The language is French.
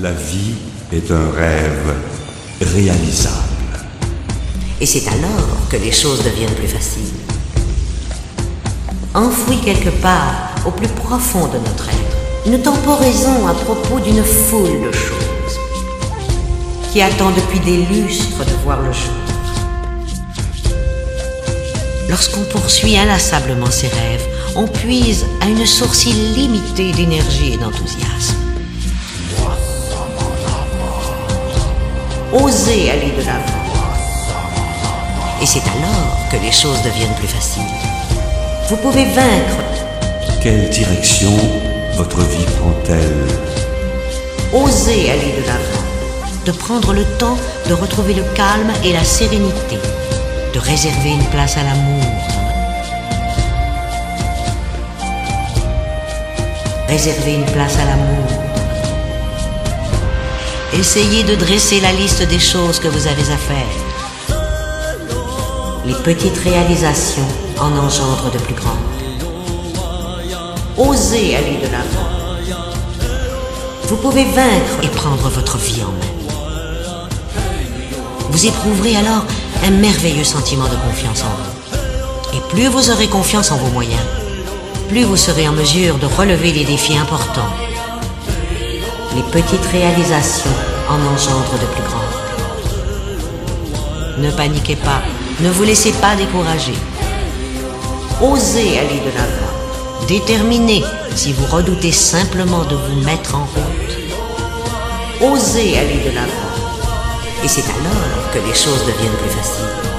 La vie est un rêve réalisable. Et c'est alors que les choses deviennent plus faciles. Enfoui quelque part au plus profond de notre être, nous temporaisons à propos d'une foule de choses qui attend depuis des lustres de voir le jour. Lorsqu'on poursuit inlassablement ses rêves, on puise à une source illimitée d'énergie et d'enthousiasme. Osez aller de l'avant. Et c'est alors que les choses deviennent plus faciles. Vous pouvez vaincre. Quelle direction votre vie prend-elle? Osez aller de l'avant. De prendre le temps de retrouver le calme et la sérénité. De réserver une place à l'amour. Réserver une place à l'amour. Essayez de dresser la liste des choses que vous avez à faire. Les petites réalisations en engendrent de plus grandes. Osez aller de l'avant. Vous pouvez vaincre et prendre votre vie en main. Vous éprouverez alors un merveilleux sentiment de confiance en vous. Et plus vous aurez confiance en vos moyens, plus vous serez en mesure de relever des défis importants. Les petites réalisations en engendrent de plus grandes. Ne paniquez pas, ne vous laissez pas décourager. Osez aller de l'avant. Déterminez si vous redoutez simplement de vous mettre en route. Osez aller de l'avant. Et c'est alors que les choses deviennent plus faciles.